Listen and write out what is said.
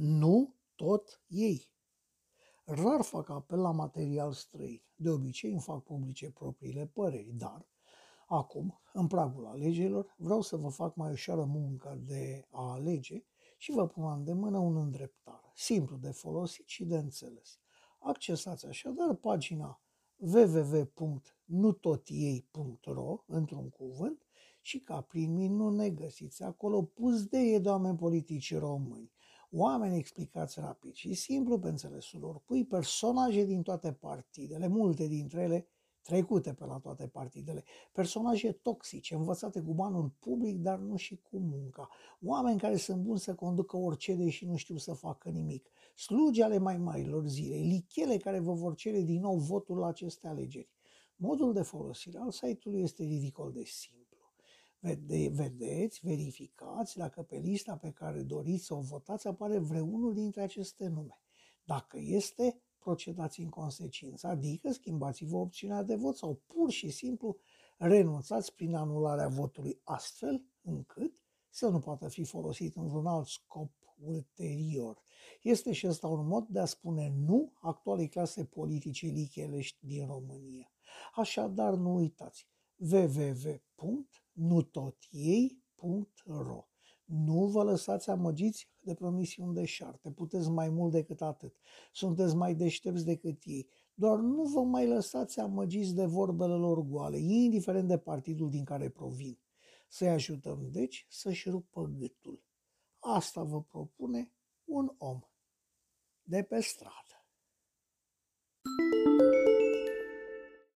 Nu tot ei. Rar fac apel la material străin. De obicei îmi fac publice propriile păreri, dar acum, în pragul alegerilor, vreau să vă fac mai ușoară munca de a alege și vă pun la îndemână un îndreptar, simplu de folosit și de înțeles. Accesați așadar pagina www.nutotiei.ro într-un cuvânt și ca prin minune găsiți acolo pus de ei, doamne politici români. Oameni explicați rapid și simplu pe înțelesul lor, pui personaje din toate partidele, multe dintre ele trecute pe la toate partidele, personaje toxice, învățate cu banul public, dar nu și cu munca, oameni care sunt buni să conducă orice, deși nu știu să facă nimic, slugi ale mai marilor zile, lichele care vă vor cere din nou votul la aceste alegeri. Modul de folosire al site-ului este ridicol de simplu. Vede, vedeți, verificați dacă pe lista pe care doriți să o votați apare vreunul dintre aceste nume. Dacă este, procedați în consecință, adică schimbați-vă opțiunea de vot sau pur și simplu renunțați prin anularea votului astfel încât să nu poată fi folosit în vreun alt scop ulterior. Este și ăsta un mod de a spune nu actualei clase politice lichelești din România. Așadar, nu uitați www.nutotiei.ro Nu vă lăsați amăgiți de promisiuni de șarte. Puteți mai mult decât atât. Sunteți mai deștepți decât ei. Doar nu vă mai lăsați amăgiți de vorbele lor goale, indiferent de partidul din care provin. Să-i ajutăm, deci, să-și rupă gâtul. Asta vă propune un om de pe stradă. thank you